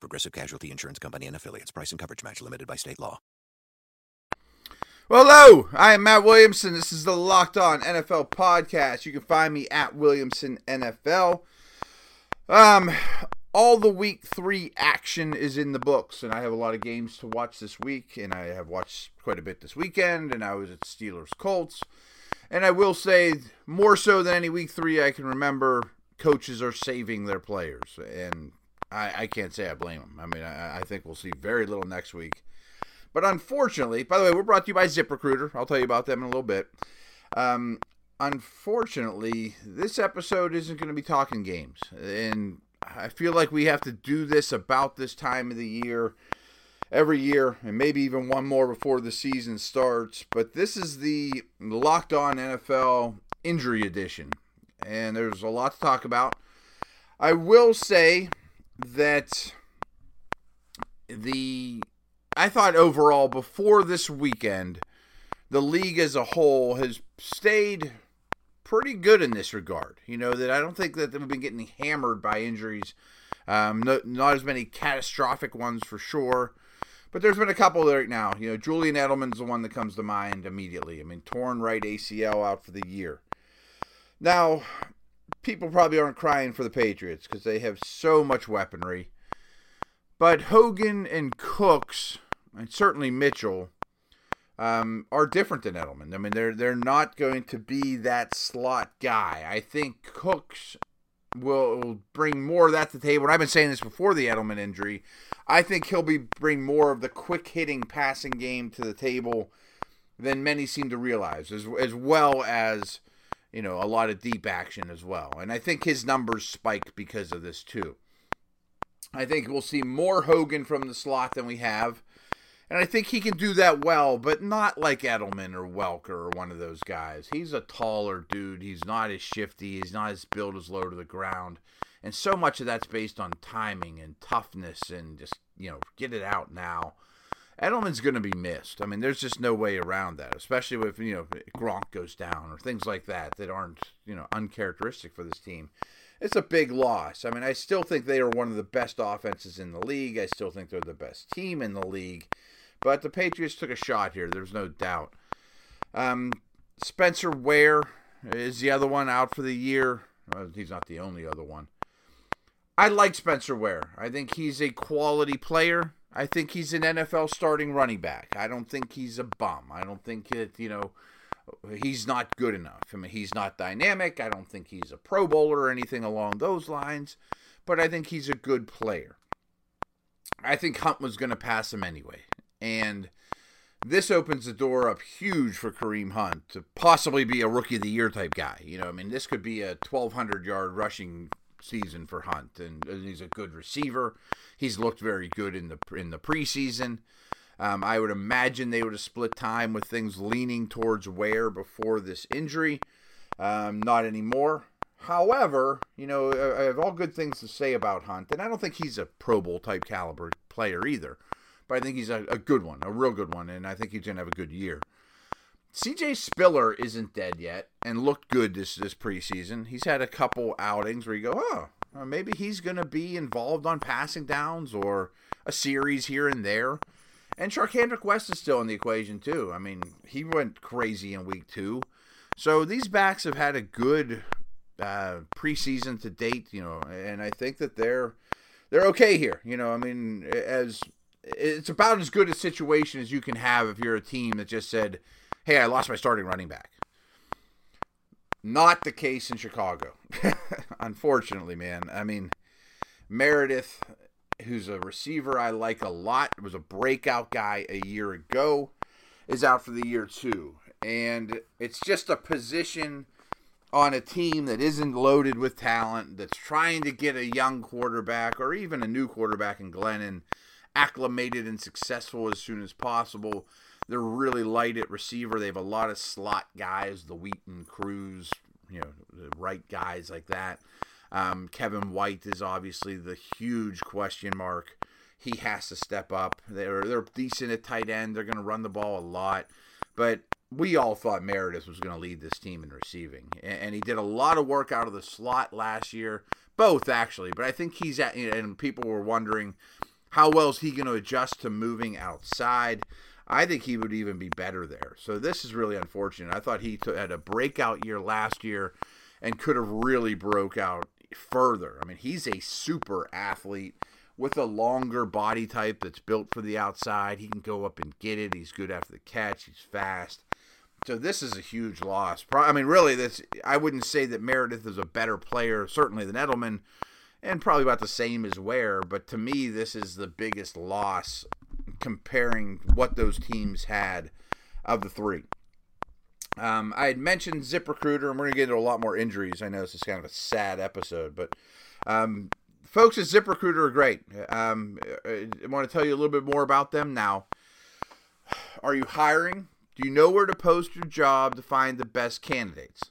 Progressive Casualty Insurance Company and affiliates. Price and coverage match limited by state law. Well, hello, I am Matt Williamson. This is the Locked On NFL podcast. You can find me at Williamson NFL. Um, all the week three action is in the books, and I have a lot of games to watch this week, and I have watched quite a bit this weekend, and I was at Steelers Colts. And I will say, more so than any week three I can remember, coaches are saving their players, and I, I can't say I blame them. I mean, I, I think we'll see very little next week. But unfortunately, by the way, we're brought to you by ZipRecruiter. I'll tell you about them in a little bit. Um, unfortunately, this episode isn't going to be talking games. And I feel like we have to do this about this time of the year every year, and maybe even one more before the season starts. But this is the Locked On NFL Injury Edition. And there's a lot to talk about. I will say that the I thought overall before this weekend, the league as a whole has stayed pretty good in this regard. You know that I don't think that they've been getting hammered by injuries. Um, no, not as many catastrophic ones for sure, but there's been a couple right now. You know, Julian Edelman's the one that comes to mind immediately. I mean, torn right ACL out for the year. Now, people probably aren't crying for the Patriots because they have so much weaponry. But Hogan and Cooks and certainly Mitchell, um, are different than Edelman. I mean, they're they're not going to be that slot guy. I think Cooks will bring more of that to the table. And I've been saying this before the Edelman injury. I think he'll be bring more of the quick hitting passing game to the table than many seem to realize, as as well as you know a lot of deep action as well. And I think his numbers spike because of this too. I think we'll see more Hogan from the slot than we have. And I think he can do that well, but not like Edelman or Welker or one of those guys. He's a taller dude. He's not as shifty. He's not as built as low to the ground. And so much of that's based on timing and toughness and just, you know, get it out now. Edelman's going to be missed. I mean, there's just no way around that, especially if, you know, Gronk goes down or things like that that aren't, you know, uncharacteristic for this team. It's a big loss. I mean, I still think they are one of the best offenses in the league. I still think they're the best team in the league. But the Patriots took a shot here. There's no doubt. Um, Spencer Ware is the other one out for the year. Well, he's not the only other one. I like Spencer Ware. I think he's a quality player. I think he's an NFL starting running back. I don't think he's a bum. I don't think that, you know, he's not good enough. I mean, he's not dynamic. I don't think he's a Pro Bowler or anything along those lines, but I think he's a good player. I think Hunt was going to pass him anyway. And this opens the door up huge for Kareem Hunt to possibly be a rookie of the year type guy. You know, I mean, this could be a 1,200 yard rushing season for Hunt, and he's a good receiver. He's looked very good in the in the preseason. Um, I would imagine they would have split time with things leaning towards Ware before this injury. Um, not anymore. However, you know, I have all good things to say about Hunt, and I don't think he's a Pro Bowl type caliber player either but I think he's a, a good one, a real good one, and I think he's gonna have a good year. CJ Spiller isn't dead yet and looked good this this preseason. He's had a couple outings where you go, oh, maybe he's gonna be involved on passing downs or a series here and there. And Charcandrick West is still in the equation too. I mean, he went crazy in week two. So these backs have had a good uh, preseason to date, you know, and I think that they're they're okay here. You know, I mean, as it's about as good a situation as you can have if you're a team that just said, "Hey, I lost my starting running back." Not the case in Chicago, unfortunately, man. I mean, Meredith, who's a receiver I like a lot, was a breakout guy a year ago, is out for the year too, and it's just a position on a team that isn't loaded with talent, that's trying to get a young quarterback or even a new quarterback in Glennon acclimated and successful as soon as possible. They're really light at receiver. They have a lot of slot guys, the Wheaton, Cruz, you know, the right guys like that. Um, Kevin White is obviously the huge question mark. He has to step up. They're they're decent at tight end. They're going to run the ball a lot, but we all thought Meredith was going to lead this team in receiving, and he did a lot of work out of the slot last year, both actually. But I think he's at, and people were wondering how well is he going to adjust to moving outside. I think he would even be better there. So this is really unfortunate. I thought he had a breakout year last year and could have really broke out further. I mean, he's a super athlete with a longer body type that's built for the outside. He can go up and get it. He's good after the catch. He's fast. So this is a huge loss. I mean, really, this I wouldn't say that Meredith is a better player, certainly than Edelman, and probably about the same as Ware. But to me, this is the biggest loss comparing what those teams had of the three. Um, I had mentioned ZipRecruiter, and we're going to get into a lot more injuries. I know this is kind of a sad episode, but um, folks at ZipRecruiter are great. Um, I want to tell you a little bit more about them now. Are you hiring? Do you know where to post your job to find the best candidates?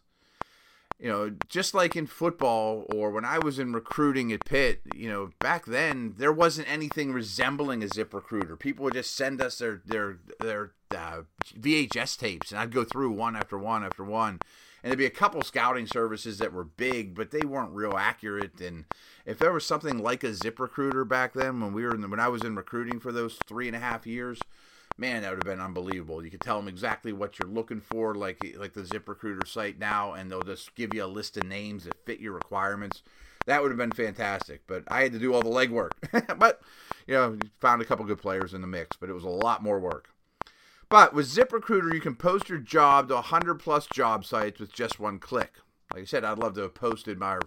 You know, just like in football or when I was in recruiting at Pitt, you know, back then there wasn't anything resembling a Zip Recruiter. People would just send us their their their uh, VHS tapes, and I'd go through one after one after one. And there'd be a couple scouting services that were big, but they weren't real accurate. And if there was something like a Zip Recruiter back then, when we were in the, when I was in recruiting for those three and a half years, man, that would have been unbelievable. You could tell them exactly what you're looking for, like like the ZipRecruiter site now, and they'll just give you a list of names that fit your requirements. That would have been fantastic, but I had to do all the legwork. but you know, found a couple good players in the mix, but it was a lot more work. But with ZipRecruiter, you can post your job to 100 plus job sites with just one click. Like I said, I'd love to have posted my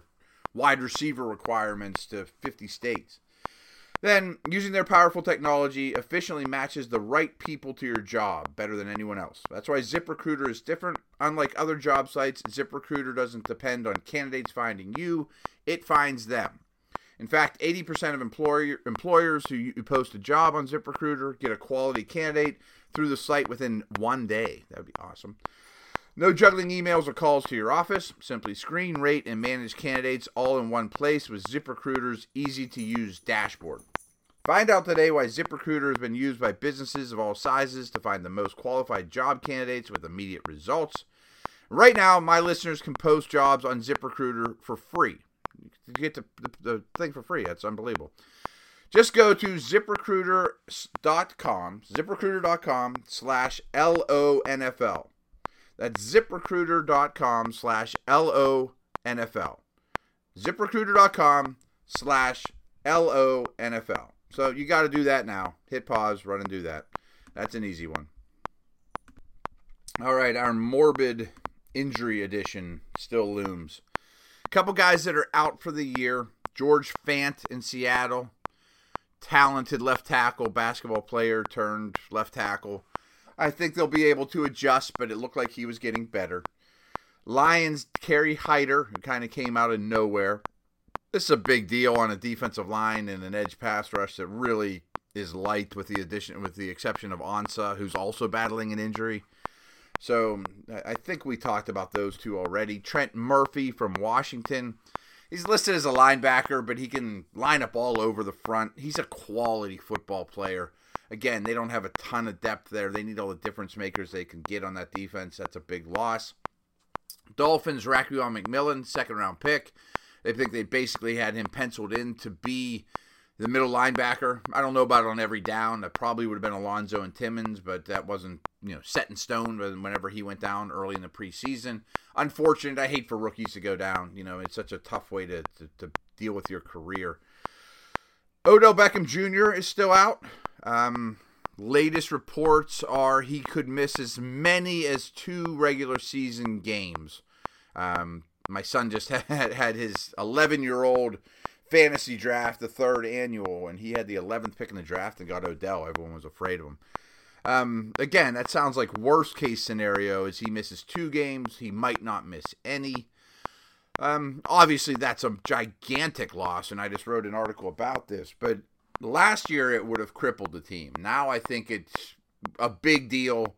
wide receiver requirements to 50 states. Then, using their powerful technology efficiently matches the right people to your job better than anyone else. That's why ZipRecruiter is different. Unlike other job sites, ZipRecruiter doesn't depend on candidates finding you, it finds them. In fact, 80% of employer, employers who post a job on ZipRecruiter get a quality candidate through the site within one day. That would be awesome. No juggling emails or calls to your office. Simply screen, rate, and manage candidates all in one place with ZipRecruiter's easy to use dashboard. Find out today why ZipRecruiter has been used by businesses of all sizes to find the most qualified job candidates with immediate results. Right now, my listeners can post jobs on ZipRecruiter for free. You get the, the, the thing for free. That's unbelievable. Just go to ziprecruiter.com, ziprecruiter.com slash L-O-N-F-L. That's ziprecruiter.com slash L-O-N-F-L. ziprecruiter.com slash L-O-N-F-L. So you got to do that now. Hit pause, run and do that. That's an easy one. All right, our morbid injury edition still looms. A couple guys that are out for the year. George Fant in Seattle, talented left tackle, basketball player turned left tackle. I think they'll be able to adjust, but it looked like he was getting better. Lions Kerry Hyder, who kind of came out of nowhere. This is a big deal on a defensive line and an edge pass rush that really is light with the addition with the exception of Ansah, who's also battling an injury. So I think we talked about those two already. Trent Murphy from Washington. He's listed as a linebacker, but he can line up all over the front. He's a quality football player. Again, they don't have a ton of depth there. They need all the difference makers they can get on that defense. That's a big loss. Dolphins, Raekwon McMillan, second round pick. They think they basically had him penciled in to be the middle linebacker. I don't know about it on every down. That probably would have been Alonso and Timmons, but that wasn't you know set in stone But whenever he went down early in the preseason. Unfortunate. I hate for rookies to go down. You know, it's such a tough way to, to, to deal with your career. Odell Beckham Jr. is still out. Um, latest reports are he could miss as many as two regular season games. Um, my son just had, had his 11 year old fantasy draft, the third annual, and he had the 11th pick in the draft and got Odell. Everyone was afraid of him. Um, again, that sounds like worst case scenario is he misses two games. He might not miss any. Um, obviously, that's a gigantic loss, and I just wrote an article about this. But last year it would have crippled the team. Now I think it's a big deal.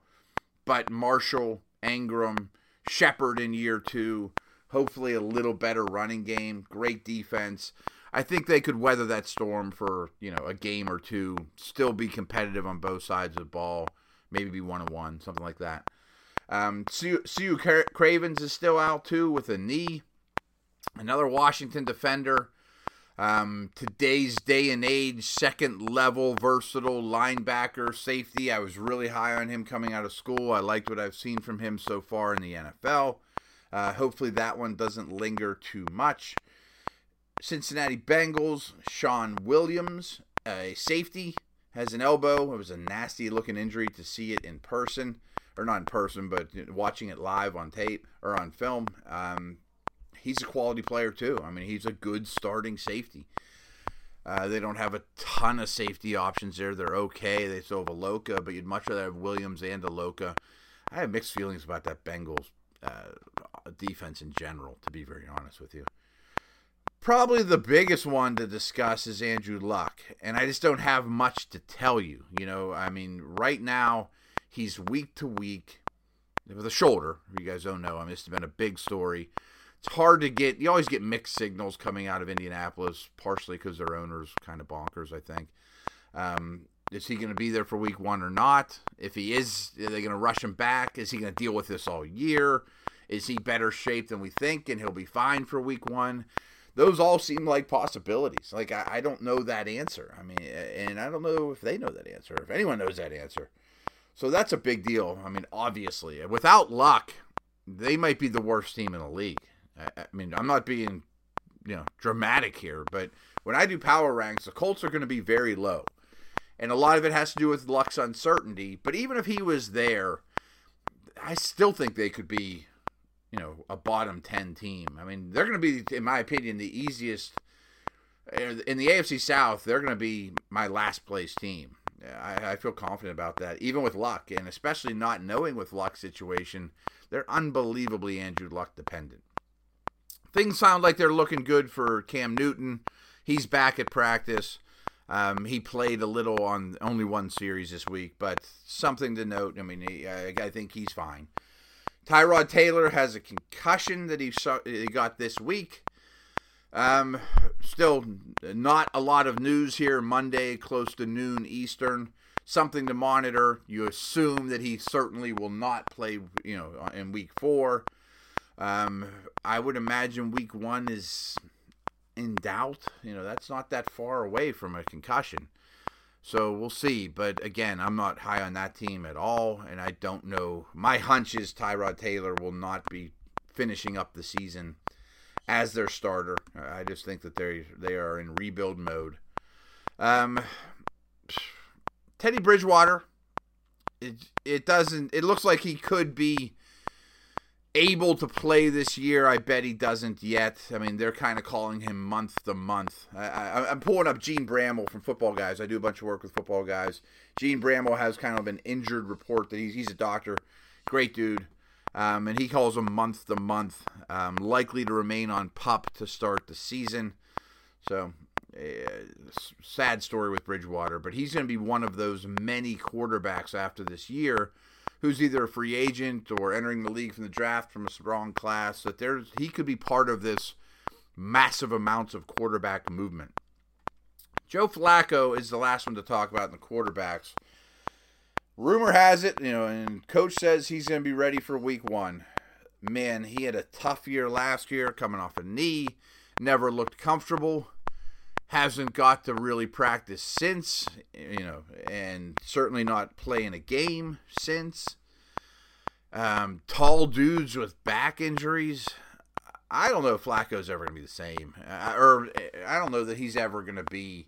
But Marshall, Engram, Shepard in year two, hopefully a little better running game, great defense. I think they could weather that storm for you know a game or two, still be competitive on both sides of the ball, maybe be one and one, something like that. Um, Su'a Cravens is still out too with a knee. Another Washington defender. Um, today's day and age, second level, versatile linebacker, safety. I was really high on him coming out of school. I liked what I've seen from him so far in the NFL. Uh, hopefully, that one doesn't linger too much. Cincinnati Bengals, Shawn Williams, a safety, has an elbow. It was a nasty looking injury to see it in person, or not in person, but watching it live on tape or on film. Um, he's a quality player too. I mean, he's a good starting safety. Uh, they don't have a ton of safety options there. They're okay. They still have Iloka, but you'd much rather have Williams and Iloka. I have mixed feelings about that Bengals uh, defense in general, to be very honest with you. Probably the biggest one to discuss is Andrew Luck, and I just don't have much to tell you. You know, I mean, right now he's week to week with a shoulder. You guys don't know. I mean, this has been a big story it's hard to get. You always get mixed signals coming out of Indianapolis, partially because their owner's kind of bonkers. I think. Um, is he going to be there for week one or not? If he is, are they going to rush him back? Is he going to deal with this all year? Is he better shape than we think, and he'll be fine for week one? Those all seem like possibilities. Like I, I don't know that answer. I mean, and I don't know if they know that answer. If anyone knows that answer, so that's a big deal. I mean, obviously, without luck, they might be the worst team in the league. I, I mean, I'm not being, you know, dramatic here, but when I do power ranks, the Colts are going to be very low. And a lot of it has to do with Luck's uncertainty. But even if he was there, I still think they could be, you know, a bottom 10 team. I mean, they're going to be, in my opinion, the easiest. In the AFC South, they're going to be my last place team. I, I, feel confident about that, even with Luck, and especially not knowing with Luck's situation, they're unbelievably Andrew Luck dependent things sound like they're looking good for Cam Newton. He's back at practice. Um, he played a little on only one series this week, but something to note. I mean, he, I, I, think he's fine. Tyrod Taylor has a concussion that he, he got this week. Um, still, not a lot of news here. Monday, close to noon Eastern. Something to monitor. You assume that he certainly will not play, you know, in week four. Um, I would imagine week one is in doubt. You know, that's not that far away from a concussion. So we'll see. But again, I'm not high on that team at all. And I don't know. My hunch is Tyrod Taylor will not be finishing up the season as their starter. I just think that they they are in rebuild mode. Um, Teddy Bridgewater, it it doesn't. It looks like he could be able to play this year. I bet he doesn't yet. I mean, they're kind of calling him month to month. I, am pulling up Jene Bramel from Football Guys. I do a bunch of work with Football Guys. Jene Bramel has kind of an injured report that he's, he's a doctor, great dude. Um, and he calls him month to month. Um, likely to remain on pup to start the season. So, uh, sad story with Bridgewater, but he's going to be one of those many quarterbacks after this year who's either a free agent or entering the league from the draft from a strong class, that there's he could be part of this massive amounts of quarterback movement. Joe Flacco is the last one to talk about in the quarterbacks. Rumor has it, you know, and coach says he's going to be ready for week one. Man, he had a tough year last year coming off a knee, never looked comfortable hasn't got to really practice since, you know, and certainly not play in a game since. Um, tall dudes with back injuries. I don't know if Flacco's ever going to be the same, uh, or I don't know that he's ever going to be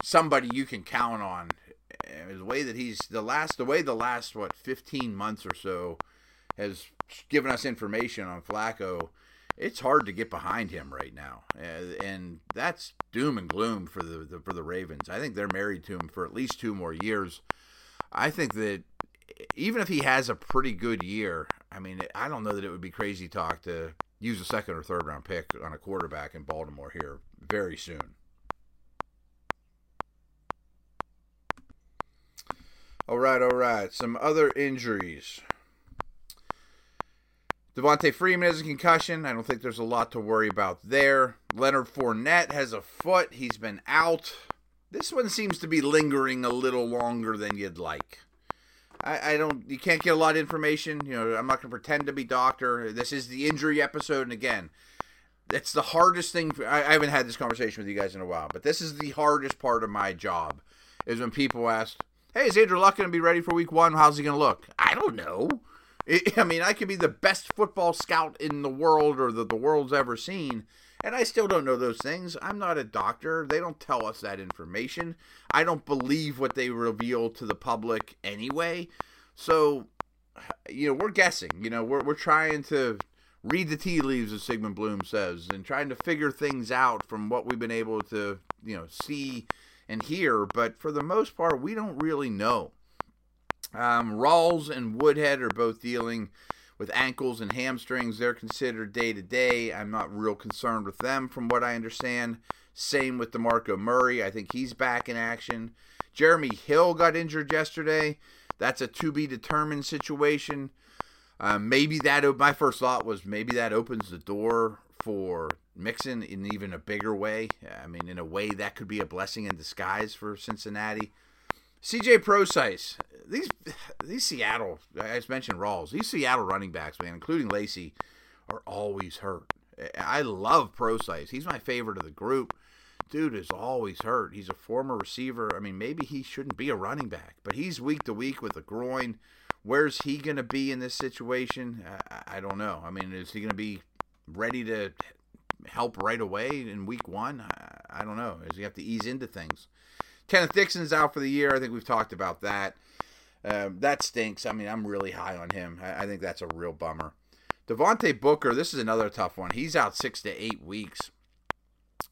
somebody you can count on. The way that he's the last, the way the last what 15 months or so has given us information on Flacco it's hard to get behind him right now, and that's doom and gloom for the, the, for the Ravens. I think they're married to him for at least two more years. I think that even if he has a pretty good year, I mean, I don't know that it would be crazy talk to use a second or third round pick on a quarterback in Baltimore here very soon. All right, all right. Some other injuries. Devonta Freeman has a concussion. I don't think there's a lot to worry about there. Leonard Fournette has a foot. He's been out. This one seems to be lingering a little longer than you'd like. I, I don't. You can't get a lot of information. You know, I'm not going to pretend to be doctor. This is the injury episode, and again, it's the hardest thing. For, I, I haven't had this conversation with you guys in a while, but this is the hardest part of my job. Is when people ask, "Hey, is Andrew Luck going to be ready for Week One? How's he going to look?" I don't know. I mean, I could be the best football scout in the world or that the world's ever seen, and I still don't know those things. I'm not a doctor. They don't tell us that information. I don't believe what they reveal to the public anyway. So, you know, we're guessing. You know, we're, we're trying to read the tea leaves, as Sigmund Bloom says, and trying to figure things out from what we've been able to, you know, see and hear. But for the most part, we don't really know. Um, Rawls and Woodhead are both dealing with ankles and hamstrings. They're considered day to day. I'm not real concerned with them, from what I understand. Same with DeMarco Murray. I think he's back in action. Jeremy Hill got injured yesterday. That's a to be determined situation. Um, maybe that, my first thought was maybe that opens the door for Mixon in even a bigger way. I mean, in a way that could be a blessing in disguise for Cincinnati. CJ Prosise, these these Seattle, I just mentioned Rawls, these Seattle running backs, man, including Lacy, are always hurt. I love Prosise. He's my favorite of the group. Dude is always hurt. He's a former receiver. I mean, maybe he shouldn't be a running back, but he's week to week with a groin. Where's he going to be in this situation? I, I don't know. I mean, is he going to be ready to help right away in week one? I, I don't know. Does he have to ease into things? Kenneth Dixon's out for the year. I think we've talked about that. Um, that stinks. I mean, I'm really high on him. I, I think that's a real bummer. Devontae Booker, this is another tough one. He's out six to eight weeks.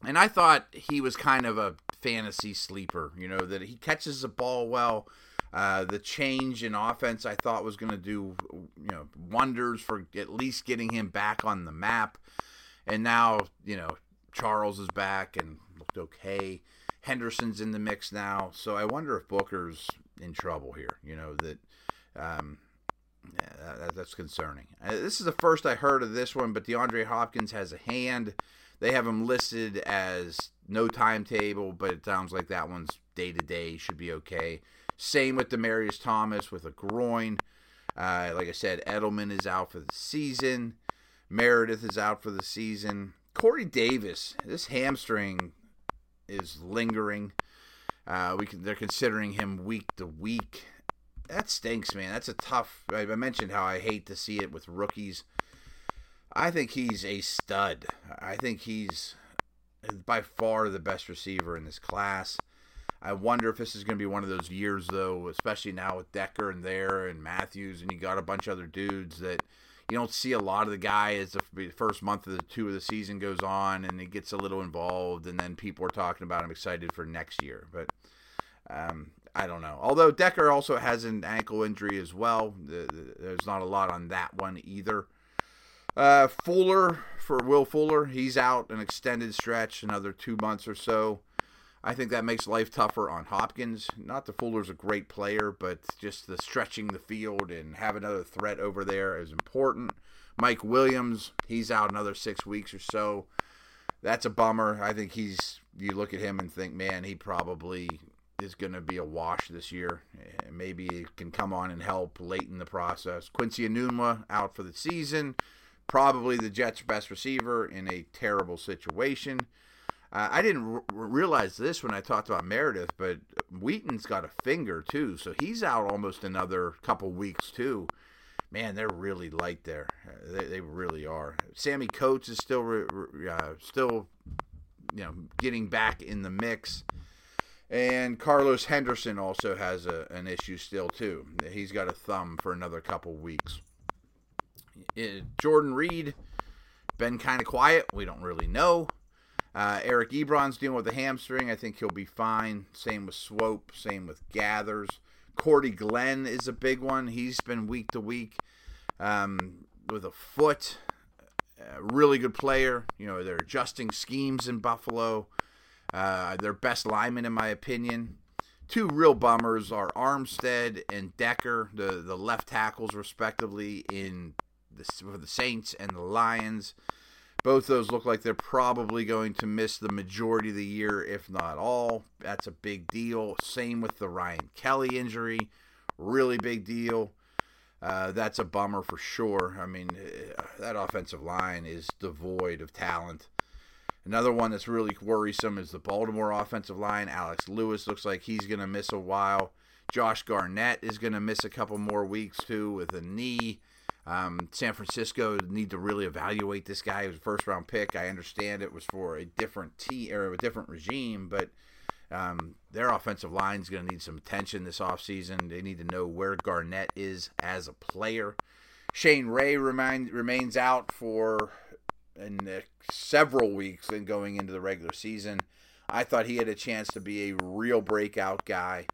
And I thought he was kind of a fantasy sleeper, you know, that he catches the ball well. Uh, the change in offense I thought was going to do, you know, wonders for at least getting him back on the map. And now, you know, Charles is back and looked okay. Henderson's in the mix now, so I wonder if Booker's in trouble here. You know that um, yeah, that, that's concerning. Uh, this is the first I heard of this one, but DeAndre Hopkins has a hand. They have him listed as no timetable, but it sounds like that one's day to day should be okay. Same with Demaryius Thomas with a groin. Uh, like I said, Edelman is out for the season. Meredith is out for the season. Corey Davis, this hamstring is lingering. Uh, we can, they're considering him week to week. That stinks, man. That's a tough. I mentioned how I hate to see it with rookies. I think he's a stud. I think he's by far the best receiver in this class. I wonder if this is going to be one of those years, though, especially now with Decker and there and Matthews, and you got a bunch of other dudes that you don't see a lot of the guy as the first month of the two of the season goes on and he gets a little involved and then people are talking about him excited for next year. But um, i don't know. Although decker also has an ankle injury as well. There's not a lot on that one either. Uh, fuller for will fuller he's out an extended stretch another two months or so I think that makes life tougher on Hopkins. Not that Fuller's a great player, but just the stretching the field and have another threat over there is important. Mike Williams, he's out another six weeks or so. That's a bummer. I think he's. You look at him and think, man, he probably is going to be a wash this year. Maybe he can come on and help late in the process. Quincy Enunwa out for the season. Probably the Jets' best receiver in a terrible situation. Uh, I didn't r- realize this when I talked about Meredith, but Wheaton's got a finger too, so he's out almost another couple weeks too. Man, they're really light there. Uh, they, they really are. Sammy Coates is still re- uh, still you know getting back in the mix. And Carlos Henderson also has a, an issue still too. He's got a thumb for another couple weeks. It, uh, Jordan Reed been kind of quiet. We don't really know. Uh, Eric Ebron's dealing with a hamstring. I think he'll be fine. Same with Swoope. Same with Gathers. Cordy Glenn is a big one. He's been week to week um, with a foot. Really good player. You know, they're adjusting schemes in Buffalo. Uh, their best lineman, in my opinion. Two real bummers are Armstead and Decker, the, the left tackles, respectively, in the, for the Saints and the Lions. Both those look like they're probably going to miss the majority of the year, if not all. That's a big deal. Same with the Ryan Kelly injury. Really big deal. Uh, that's a bummer for sure. I mean, uh, that offensive line is devoid of talent. Another one that's really worrisome is the Baltimore offensive line. Alex Lewis looks like he's going to miss a while. Josh Garnett is going to miss a couple more weeks too with a knee. Um, San Francisco need to really evaluate this guy. He was a first round pick. I understand it was for a different team or a different regime, but um, their offensive line is going to need some attention this offseason. They need to know where Garnett is as a player. Shane Ray remains out for in several weeks and going into the regular season. I thought he had a chance to be a real breakout guy.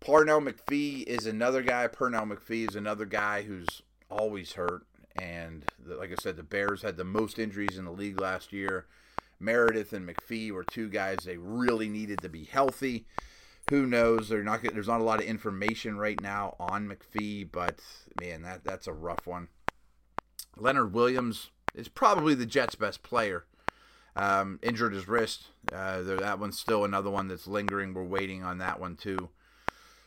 Pernell McPhee is another guy. Pernell McPhee is another guy who's always hurt. And the, like I said, the Bears had the most injuries in the league last year. Meredith and McPhee were two guys they really needed to be healthy. Who knows? They're not. There's not a lot of information right now on McPhee, but man, that that's a rough one. Leonard Williams is probably the Jets' best player. Um, injured his wrist. Uh, that one's still another one that's lingering. We're waiting on that one too.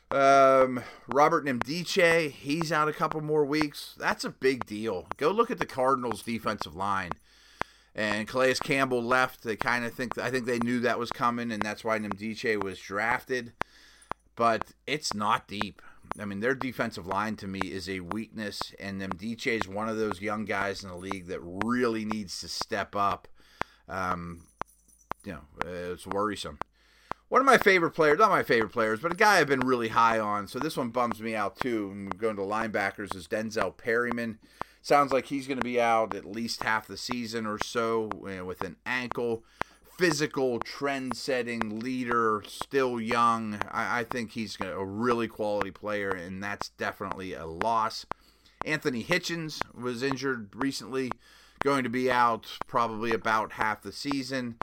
Um, Robert Nkemdiche, he's out a couple more weeks. That's a big deal. Go look at the Cardinals' defensive line. And Calais Campbell left. They kind of think I think they knew that was coming, and that's why Nkemdiche was drafted. But it's not deep. I mean, their defensive line to me is a weakness, and Nkemdiche is one of those young guys in the league that really needs to step up. Um, you know, it's worrisome. One of my favorite players, not my favorite players, but a guy I've been really high on. So this one bums me out too. Going to linebackers is Denzel Perryman. Sounds like he's going to be out at least half the season or so with an ankle physical, trend setting leader, still young. I, I think he's a really quality player, and that's definitely a loss. Anthony Hitchens was injured recently, going to be out probably about half the season.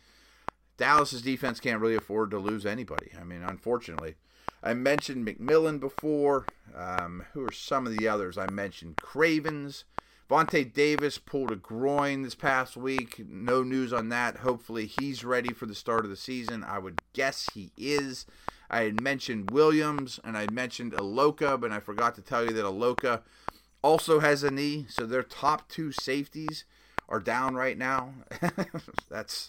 Dallas's defense can't really afford to lose anybody. I mean, unfortunately. I mentioned McMillan before. Um, who are some of the others? I mentioned Cravens. Vontae Davis pulled a groin this past week. No news on that. Hopefully, he's ready for the start of the season. I would guess he is. I had mentioned Williams and I mentioned Iloka, but I forgot to tell you that Iloka also has a knee. So their top two safeties are down right now. that's,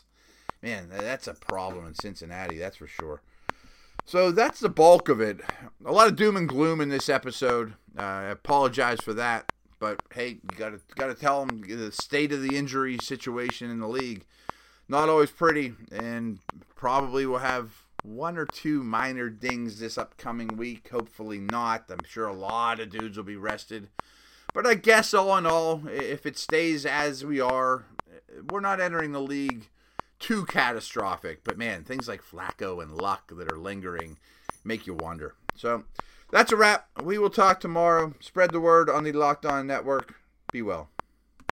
man, that's a problem in Cincinnati, that's for sure. So that's the bulk of it. A lot of doom and gloom in this episode. Uh, I apologize for that. But hey, you got to got to tell them the state of the injury situation in the league. Not always pretty, and probably will have one or two minor dings this upcoming week. Hopefully not. I'm sure a lot of dudes will be rested. But I guess all in all, if it stays as we are, we're not entering the league too catastrophic. But man, things like Flacco and Luck that are lingering make you wonder. So that's a wrap. We will talk tomorrow. Spread the word on the Locked On Network. Be well.